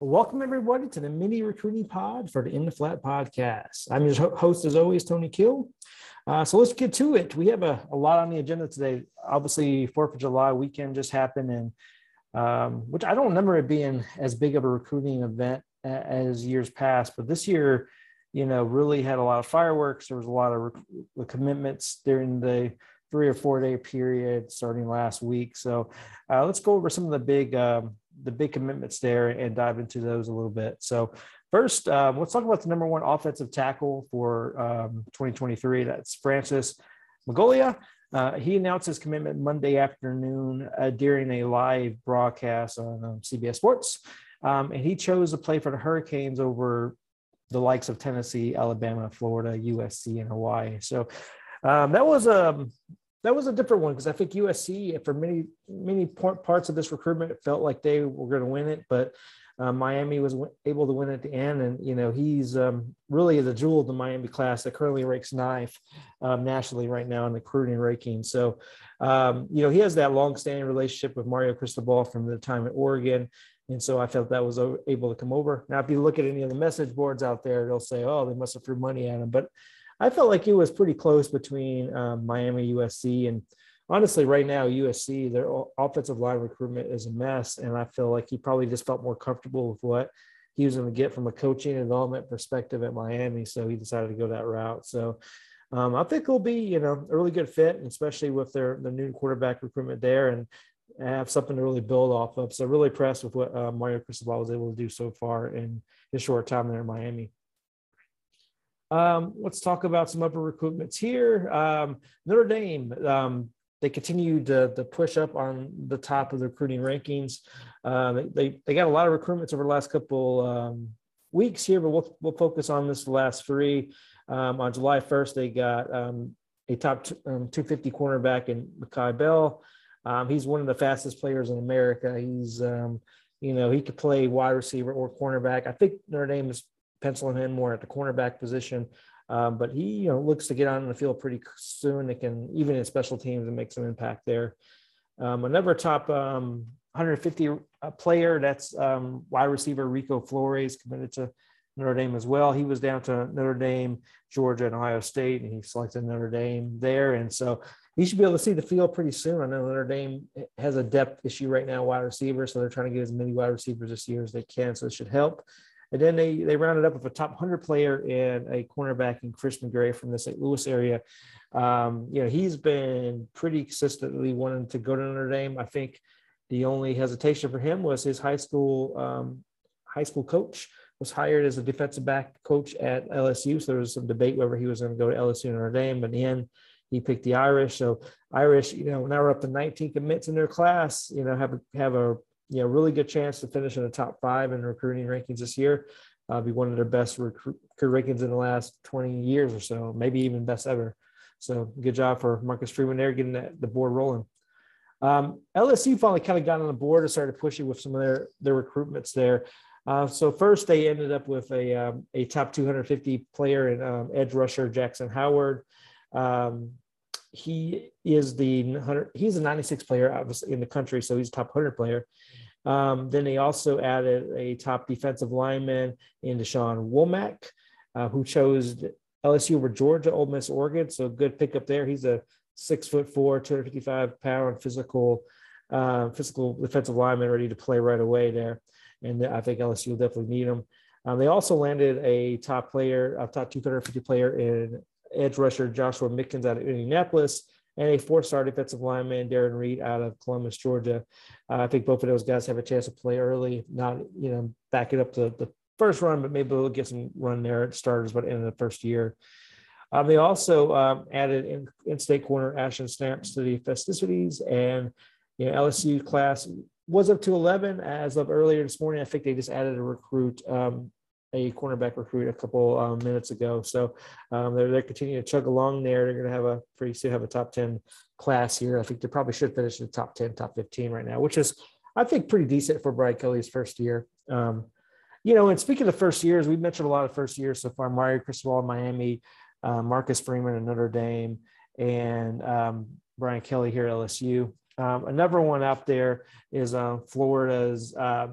Welcome, everybody, to the mini recruiting pod for the In the Flat podcast. I'm your host, as always, Tony Kill. Uh, so let's get to it. We have a, a, lot on the agenda today. Obviously, 4th of July weekend just happened, and um, which I don't remember it being as big of a recruiting event as years past, but this year, you know, really had a lot of fireworks. There was a lot of rec- commitments during the three or four day period starting last week. So uh, let's go over some of the big um, the big commitments there and dive into those a little bit. So first, um, let's talk about the number one offensive tackle for um, 2023. That's Francis Mauigoa. Uh, he announced his commitment Monday afternoon uh, during a live broadcast on um, CBS Sports. Um, and he chose to play for the Hurricanes over the likes of Tennessee, Alabama, Florida, USC, and Hawaii. So um, that was a um, that was a different one because I think USC for many many parts of this recruitment felt like they were going to win it, but uh, Miami was able to win at the end, and you know he's um, really the jewel of the Miami class that currently ranks ninth um, nationally right now in the recruiting ranking. So, um, you know he has that long-standing relationship with Mario Cristobal from the time at Oregon, and so I felt that was able to come over. Now, if you look at any of the message boards out there, they'll say, "Oh, they must have threw money at him," but I felt like it was pretty close between um, Miami, USC, and honestly, right now USC their offensive line recruitment is a mess, and I feel like he probably just felt more comfortable with what he was going to get from a coaching and development perspective at Miami, so he decided to go that route. So. Um, I think it'll be, you know, a really good fit, especially with their the new quarterback recruitment there, and have something to really build off of. So really impressed with what uh, Mario Cristobal was able to do so far in his short time there in Miami. Um, let's talk about some upper recruitments here. Um, Notre Dame, um, they continued to, push up on the top of the recruiting rankings. Uh, they, they got a lot of recruitments over the last couple um, weeks here, but we'll, we'll focus on this last three. Um, on July 1st, they got um, a top t- 250 cornerback in Micah Bell. he's one of the fastest players in America. He's, you know, he could play wide receiver or cornerback. I think Notre Dame is penciling him more at the cornerback position. Um, but he you know looks to get on the field pretty soon. It can even in special teams and make some impact there. Um, another top um, 150 uh, player that's um, wide receiver Rico Flores committed to Notre Dame as well. He was down to Notre Dame, Georgia, and Ohio State, and he selected Notre Dame there. And so he should be able to see the field pretty soon. I know Notre Dame has a depth issue right now, wide receiver, so they're trying to get as many wide receivers this year as they can. So it should help. And then they they rounded up with a top 100 player and a cornerback in Christian Gray from the St. Louis area. Um, you know, he's been pretty consistently wanting to go to Notre Dame. I think the only hesitation for him was his high school um, high school coach was hired as a defensive back coach at LSU. So there was some debate whether he was going to go to LSU or Notre Dame. But in the end, he picked the Irish. So Irish, you know, now we're up to 19 commits in their class. You know, have a, have a you know, really good chance to finish in the top five in recruiting rankings this year. Uh, be one of their best recruit rankings in the last 20 years or so, maybe even best ever. So good job for Marcus Freeman there, getting that, the board rolling. Um, LSU finally kind of got on the board and started pushing with some of their, their recruitments there. Uh, so first they ended up with a, um, a top 250 player and um, edge rusher, Jackson Howard. Um, he is the 100, he's a 96 player obviously in the country, so he's a top 100 player. Um, then they also added a top defensive lineman in Deshaun Womack, uh, who chose LSU over Georgia, Ole Miss, Oregon. So good pickup there. He's a six foot four, 255 pound physical, uh, physical defensive lineman ready to play right away there. And I think LSU will definitely need him. Um, they also landed a top player, a top 250 player in edge rusher Joshua Mickens out of Indianapolis and a four-star defensive lineman, Darren Reed, out of Columbus, Georgia. Uh, I think both of those guys have a chance to play early, not you know back it up to the first run, but maybe they'll get some run there at starters, but of the first year. Um, they also um, added in, in-state corner Ashton Stamps to the festivities, and you know LSU class was up to 11 as of earlier this morning. I think they just added a recruit um, a cornerback recruit a couple um, minutes ago. So um, they're, they're continuing to chug along there. They're going to have a pretty soon have a top 10 class here. I think they probably should finish in the top 10, top 15 right now, which is, I think, pretty decent for Brian Kelly's first year. Um, you know, and speaking of first years, we've mentioned a lot of first years so far. Mario Cristobal in Miami, uh, Marcus Freeman at Notre Dame, and um, Brian Kelly here at LSU. Um, another one out there is uh, Florida's uh,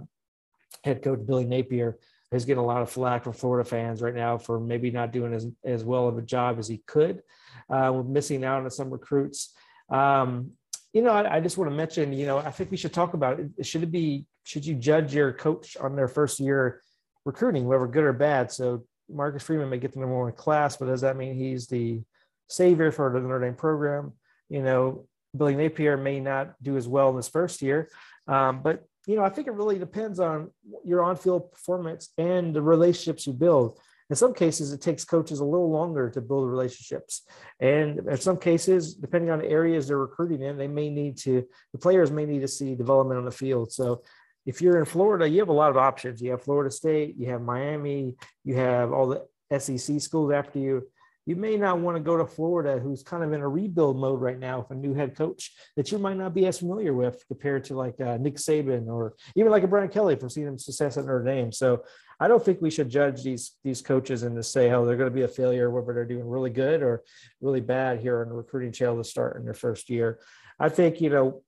head coach Billy Napier. He's getting a lot of flack from Florida fans right now for maybe not doing as, as well of a job as he could. Uh, we're missing out on some recruits. Um, you know, I, I, just want to mention, you know, I think we should talk about it. Should it be, should you judge your coach on their first year recruiting, whether good or bad? So Marcus Freeman may get the number one class, but does that mean he's the savior for the Notre Dame program? You know, Billy Napier may not do as well in his first year, um, but you know, I think it really depends on your on-field performance and the relationships you build. In some cases, it takes coaches a little longer to build relationships. And in some cases, depending on the areas they're recruiting in, they may need to, the players may need to see development on the field. So if you're in Florida, you have a lot of options. You have Florida State, you have Miami, you have all the SEC schools after you you may not want to go to Florida, who's kind of in a rebuild mode right now with a new head coach that you might not be as familiar with compared to like uh, Nick Saban or even like a Brian Kelly from seeing success at Notre Dame. So I don't think we should judge these these coaches and to say, oh, they're going to be a failure, whether they're doing really good or really bad here on the recruiting trail to start in their first year. I think you know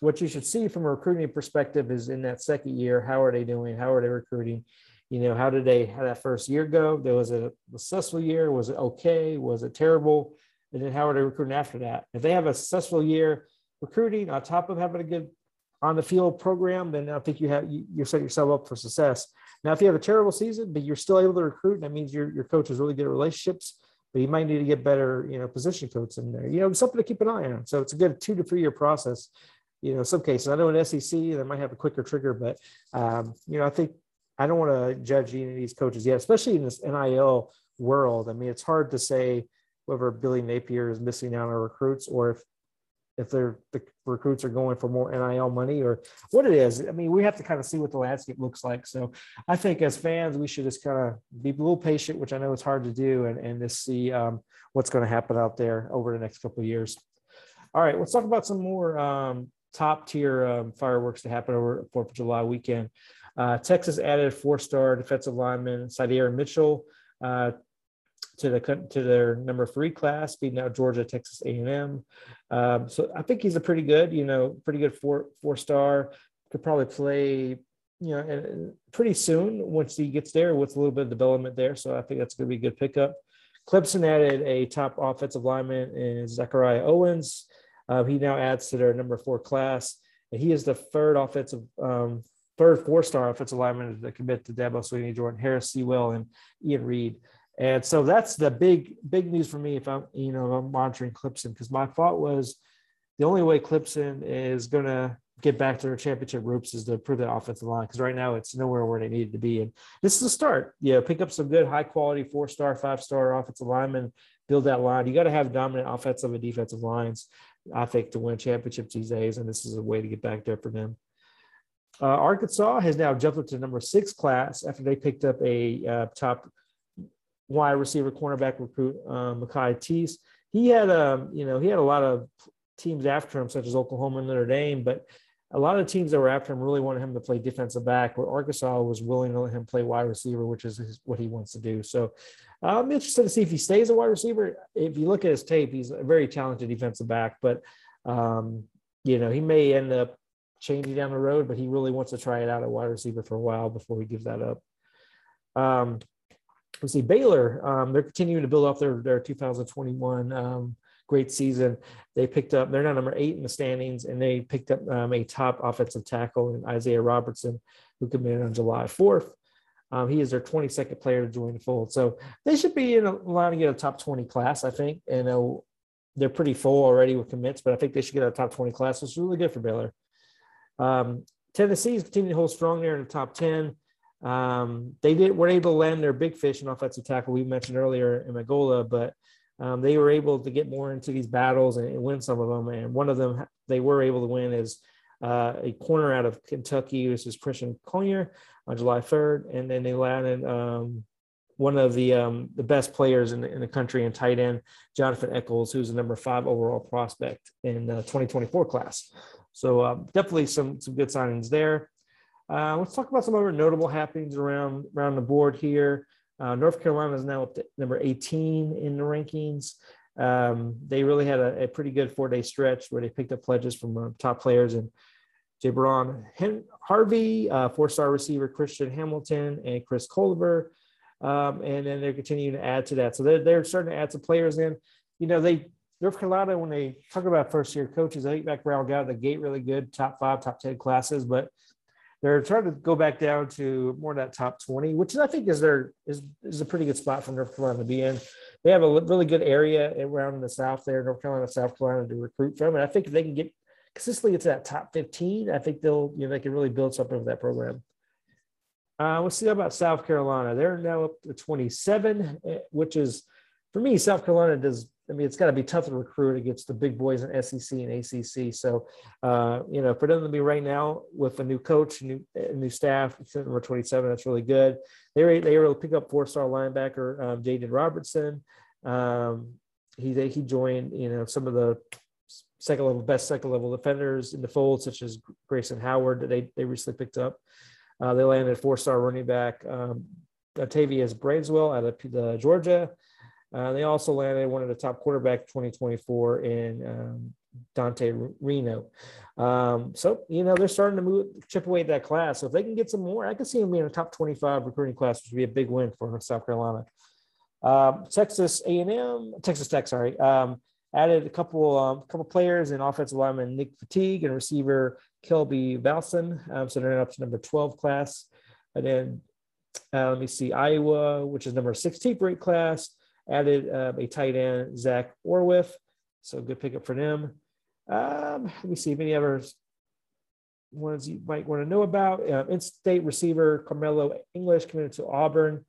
what you should see from a recruiting perspective is in that second year, how are they doing? How are they recruiting? You know how did they how that first year go? There was a successful year. Was it okay? Was it terrible? And then how are they recruiting after that? If they have a successful year recruiting on top of having a good on the field program then i think you have you, you set yourself up for success. Now if you have a terrible season but you're still able to recruit that means your, your coach has really good relationships but you might need to get better you know position coach in there. You know something to keep an eye on. So it's a good two to three year process you know some cases. I know in sec they might have a quicker trigger but um, you know i think I don't want to judge any of these coaches yet, especially in this NIL world. I mean, it's hard to say whether Billy Napier is missing out on recruits or if if they're the recruits are going for more NIL money or what it is. I mean, we have to kind of see what the landscape looks like. So I think as fans, we should just kind of be a little patient, which I know it's hard to do, and, and just see um, what's going to happen out there over the next couple of years. All right, let's talk about some more um, top tier um, fireworks to happen over Fourth of July weekend. Uh, Texas added four-star defensive lineman Sydir Mitchell uh, to the to their number three class, beating out Georgia, Texas A&M. Um, so I think he's a pretty good, you know, pretty good four four-star. Could probably play, you know, pretty soon once he gets there with a little bit of development there. So I think that's going to be a good pickup. Clemson added a top offensive lineman in Zachariah Owens. Uh, he now adds to their number four class. And he is the third offensive um, third four-star offensive lineman to commit to Dabo Swinney, Jordan Harris, Sewell, and Ian Reed. And so that's the big, big news for me if I'm, you know, I'm monitoring Clemson because my thought was the only way Clemson is going to get back to their championship ropes is to improve that offensive line because right now it's nowhere where they needed to be. And this is a start. Yeah, pick up some good, high quality four star, five star offensive linemen, build that line. You got to have dominant offensive and defensive lines, I think, to win championships these days. And this is a way to get back there for them. Uh, Arkansas has now jumped up to number six class after they picked up a uh, top wide receiver cornerback recruit, uh, Micah Tease. He had a, um, you know, he had a lot of teams after him, such as Oklahoma and Notre Dame, but a lot of teams that were after him really wanted him to play defensive back, where Arkansas was willing to let him play wide receiver, which is his, what he wants to do. So I'm interested to see if he stays a wide receiver. If you look at his tape, he's a very talented defensive back, but um, you know, he may end up changing down the road, but he really wants to try it out at wide receiver for a while before he gives that up. Um, let's see, Baylor, um, they're continuing to build off their, their 2021 um, great season. They picked up, they're now number eight in the standings, and they picked up um, a top offensive tackle in Isaiah Robertson, who committed on July 4th. Um, he is their 22nd player to join the fold. So they should be in a line to get a top 20 class, I think. And uh, they're pretty full already with commits, but I think they should get a top 20 class, which is really good for Baylor. Um, Tennessee's continuing to hold strong there in the top 10. Um, they did were able to land their big fish in offensive tackle we mentioned earlier in Magola, but um, they were able to get more into these battles and, and, win some of them. And one of them they were able to win is uh, a corner out of Kentucky. This is Christian Conyer on July 3rd, and then they landed um, one of the um, the best players in in the country in tight end, Jonathan Eccles, who's the number five overall prospect in the 2024 class. So uh, definitely some some good signings there. Uh, let's talk about some other notable happenings around around the board here. Uh, North Carolina is now up to number 18 in the rankings. Um, they really had a, a, pretty good four day stretch where they picked up pledges from uh, top players and Jabron Harvey, uh, four star receiver Christian Hamilton, and Chris Culver. Um, and then they're continuing to add to that. So they're, they're starting to add some players in. You know, they North Carolina, when they talk about first year coaches, I think back around got the gate really good, top five, top 10 classes, but they're trying to go back down to more that top 20, which I think is their is, is a pretty good spot for North Carolina to be in. They have a really good area around the South there, North Carolina, South Carolina to recruit from. And I think if they can get consistently into that top 15, I think they'll, you know, they can really build something with that program. Uh, let's see about South Carolina. They're now up to 27, eh, which is for me, South Carolina does. I mean, it's got to be tough to recruit against the big boys in SEC and ACC. So, uh, you know, for them to be right now with a new coach, new new staff, number 27, that's really good. They were they were able to pick up four star linebacker um, Jaden Robertson. Um, he they, he joined you know some of the second level best second level defenders in the fold, such as Grayson Howard that they they recently picked up. Uh, they landed four star running back um, Octavius out of uh, Georgia. Uh, they also landed one of the top quarterback 2024 in um, Dante Reno. Um, so, you know, they're starting to move, chip away at that class. So if they can get some more, I can see them being a top 25 recruiting class, which would be a big win for South Carolina. Um, Texas A&M, Texas Tech, sorry, um, added a couple um, couple players in offensive lineman Nick Fatigue and receiver Kelby Valson. Um, so they're up to number 12 class. And then uh, let me see, Iowa, which is number 16 rate class, added uh, a tight end, Zach Ortwerth. So good pickup for them. Um, let me see if any other ones you might want to know about. Uh, in-state receiver Carmelo English committed to Auburn.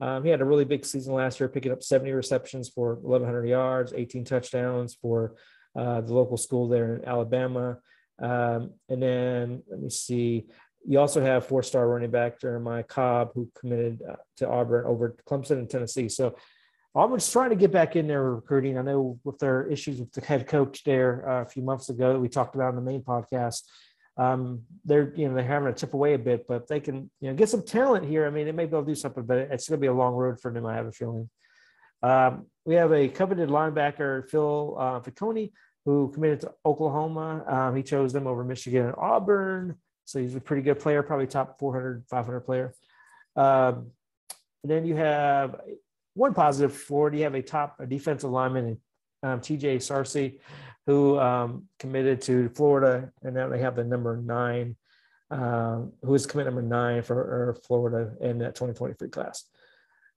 Um, he had a really big season last year, picking up 70 receptions for 1,100 yards, 18 touchdowns for uh, the local school there in Alabama. Um, and then let me see. You also have four-star running back Jeremiah Cobb, who committed uh, to Auburn over Clemson and Tennessee. So Auburn's trying to get back in there recruiting. I know with their issues with the head coach there uh, a few months ago that we talked about in the main podcast, um, they're you know they're having to chip away a bit, but they can you know get some talent here. I mean, they may be able to do something, but it's going to be a long road for them. I have a feeling. Um, we have a coveted linebacker, Phil uh, Picciotti, who committed to Oklahoma. Um, he chose them over Michigan and Auburn, so he's a pretty good player, probably top 400, 500 player. Um, then you have one positive forward. You have a top a defensive lineman, um, TJ Searcy, who um, committed to Florida, and now they have the number nine, um, who is commit number nine for Florida in that 2023 class.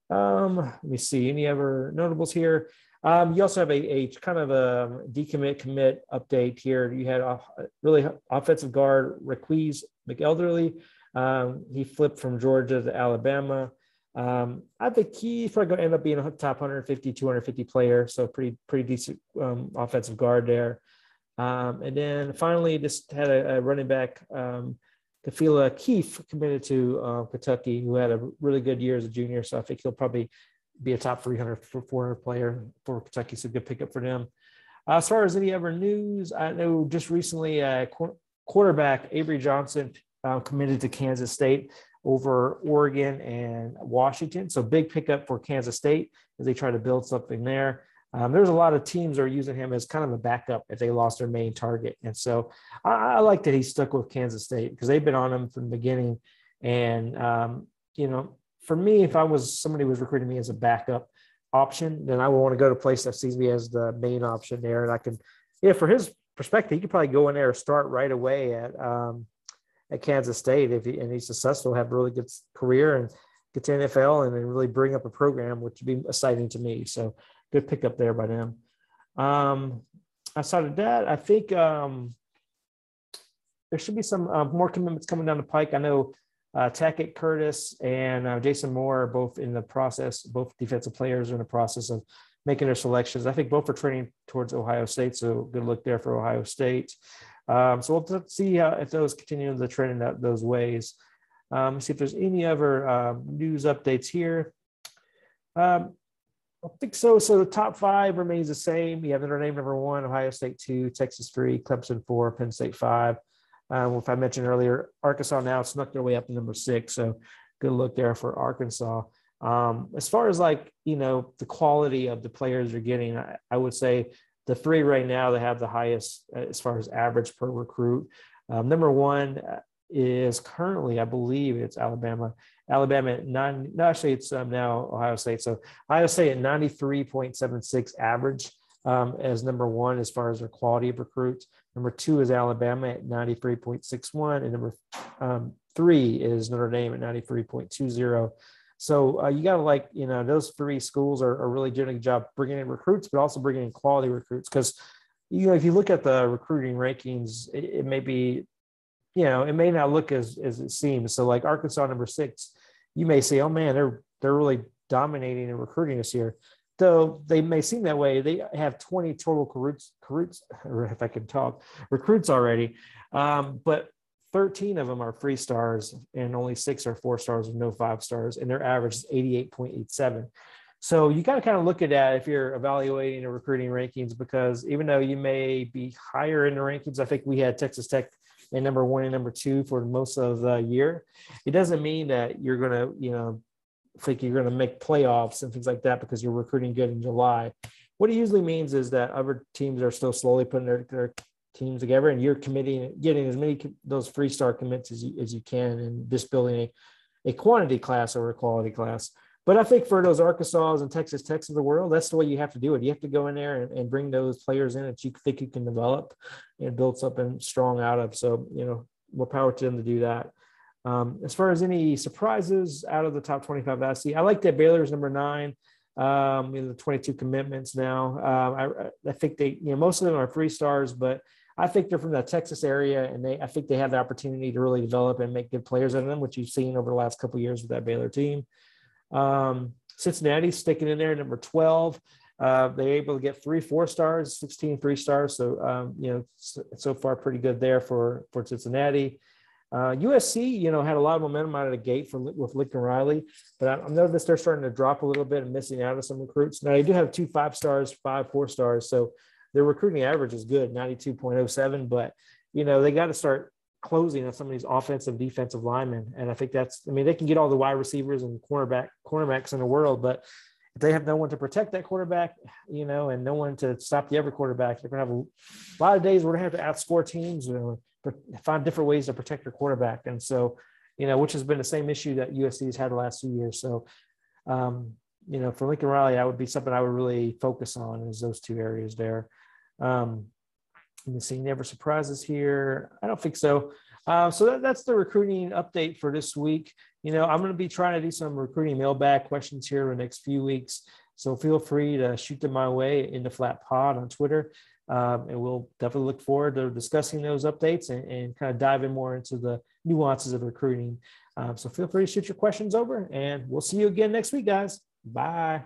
Um, let me see any other notables here. Um, you also have a, a kind of a decommit commit update here. You had a really offensive guard Raquise McElderly. Um, he flipped from Georgia to Alabama. Um, I think he's probably going to end up being a top 150, 250 player. So pretty, pretty decent um, offensive guard there. Um, and then finally, just had a, a running back, um, Kafila Keefe, committed to uh, Kentucky, who had a really good year as a junior. So I think he'll probably be a top 300, 400 player for Kentucky. So good pickup for them. Uh, as far as any other news, I know just recently, uh, qu- quarterback Avery Johnson uh, committed to Kansas State over Oregon and Washington. So big pickup for Kansas State as they try to build something there. Um, there's a lot of teams are using him as kind of a backup if they lost their main target. And so I, I like that he stuck with Kansas State because they've been on him from the beginning. And, um, you know, for me, if I was somebody was recruiting me as a backup option, then I would want to go to a place that sees me as the main option there. And I can, yeah, for his perspective, he could probably go in there and start right away at, um, at Kansas State if he, and he's successful, have a really good career and get to NFL and then really bring up a program, which would be exciting to me. So good pickup there by them. Um, outside of that, I think um, there should be some uh, more commitments coming down the pike. I know uh, Tackett Curtis and uh, Jason Moore are both in the process, both defensive players are in the process of making their selections. I think both are training towards Ohio State, so good look there for Ohio State. Um, so we'll see how, if those continue the trend in that, those ways. Um, see if there's any other um, news updates here. Um, I think so. So the top five remains the same. You have Notre Dame number one, Ohio State two, Texas three, Clemson four, Penn State five. Um, if I mentioned earlier, Arkansas now snuck their way up to number six. So good look there for Arkansas. Um, as far as like, you know, the quality of the players you're getting, I, I, would say the three right now that have the highest uh, as far as average per recruit. Um, number one uh, is currently, I believe it's Alabama. Alabama at nine, no, actually it's um, now Ohio State. So Ohio State at 93.76 average um, as number one as far as their quality of recruits. Number two is Alabama at 93.61, and number um, three is Notre Dame at 93.20. So uh, you got to like, you know, those three schools are, are really doing a good job bringing in recruits, but also bringing in quality recruits. Because, you know, if you look at the recruiting rankings, it, it, may be, you know, it may not look as, as it seems. So like Arkansas number six, you may say, oh man, they're, they're really dominating in recruiting this year though they may seem that way, they have 20 total recruits, recruits if I can talk, recruits already. Um, but 13 of them are three stars and only six are four stars with no five stars, and their average is 88.87. So you got to kind of look at that if you're evaluating the recruiting rankings, because even though you may be higher in the rankings, I think we had Texas Tech in number one and number two for most of the year. It doesn't mean that you're going to, you know, think you're going to make playoffs and things like that because you're recruiting good in July. What it usually means is that other teams are still slowly putting their, their teams together and you're committing, getting as many those three star commits as you, as you can and just building a, a quantity class over a quality class. But I think for those Arkansas and Texas Techs of the world, that's the way you have to do it. You have to go in there and, and bring those players in that you think you can develop and build something strong out of. So, you know, more power to them to do that. Um, as far as any surprises out of the top 25 I see, I like that Baylor's number nine um, in the 22 commitments now. Um, I, I think they, you know, most of them are three stars, but I think they're from the Texas area, and they, I think they have the opportunity to really develop and make good players out of them, which you've seen over the last couple years with that Baylor team. Um, Cincinnati sticking in there, number 12. Uh, they're able to get three four stars, 16 three stars. So, um, you know, so, so, far pretty good there for, for Cincinnati. Uh, USC, you know, had a lot of momentum out of the gate for with Lincoln Riley, but I, have noticed they're starting to drop a little bit and missing out on some recruits. Now they do have two five stars, five four stars, so their recruiting average is good, ninety two point oh seven. But you know they got to start closing on some of these offensive defensive linemen, and I think that's. I mean, they can get all the wide receivers and cornerback cornerbacks in the world, but if they have no one to protect that quarterback, you know, and no one to stop the other quarterback, they're going to have a lot of days where they have to outscore teams. Know, find different ways to protect your quarterback. And so, you know, which has been the same issue that USC has had the last few years. So, um, you know, for Lincoln Riley, that would be something I would really focus on is those two areas there. Um, let me see, never surprises here. I don't think so. Uh, so that, that's the recruiting update for this week. You know, I'm going to be trying to do some recruiting mailbag questions here in the next few weeks. So feel free to shoot them my way in the flat pod on Twitter. Um, and we'll definitely look forward to discussing those updates and, and kind of diving more into the nuances of recruiting. Um, so feel free to shoot your questions over, and we'll see you again next week, guys. Bye.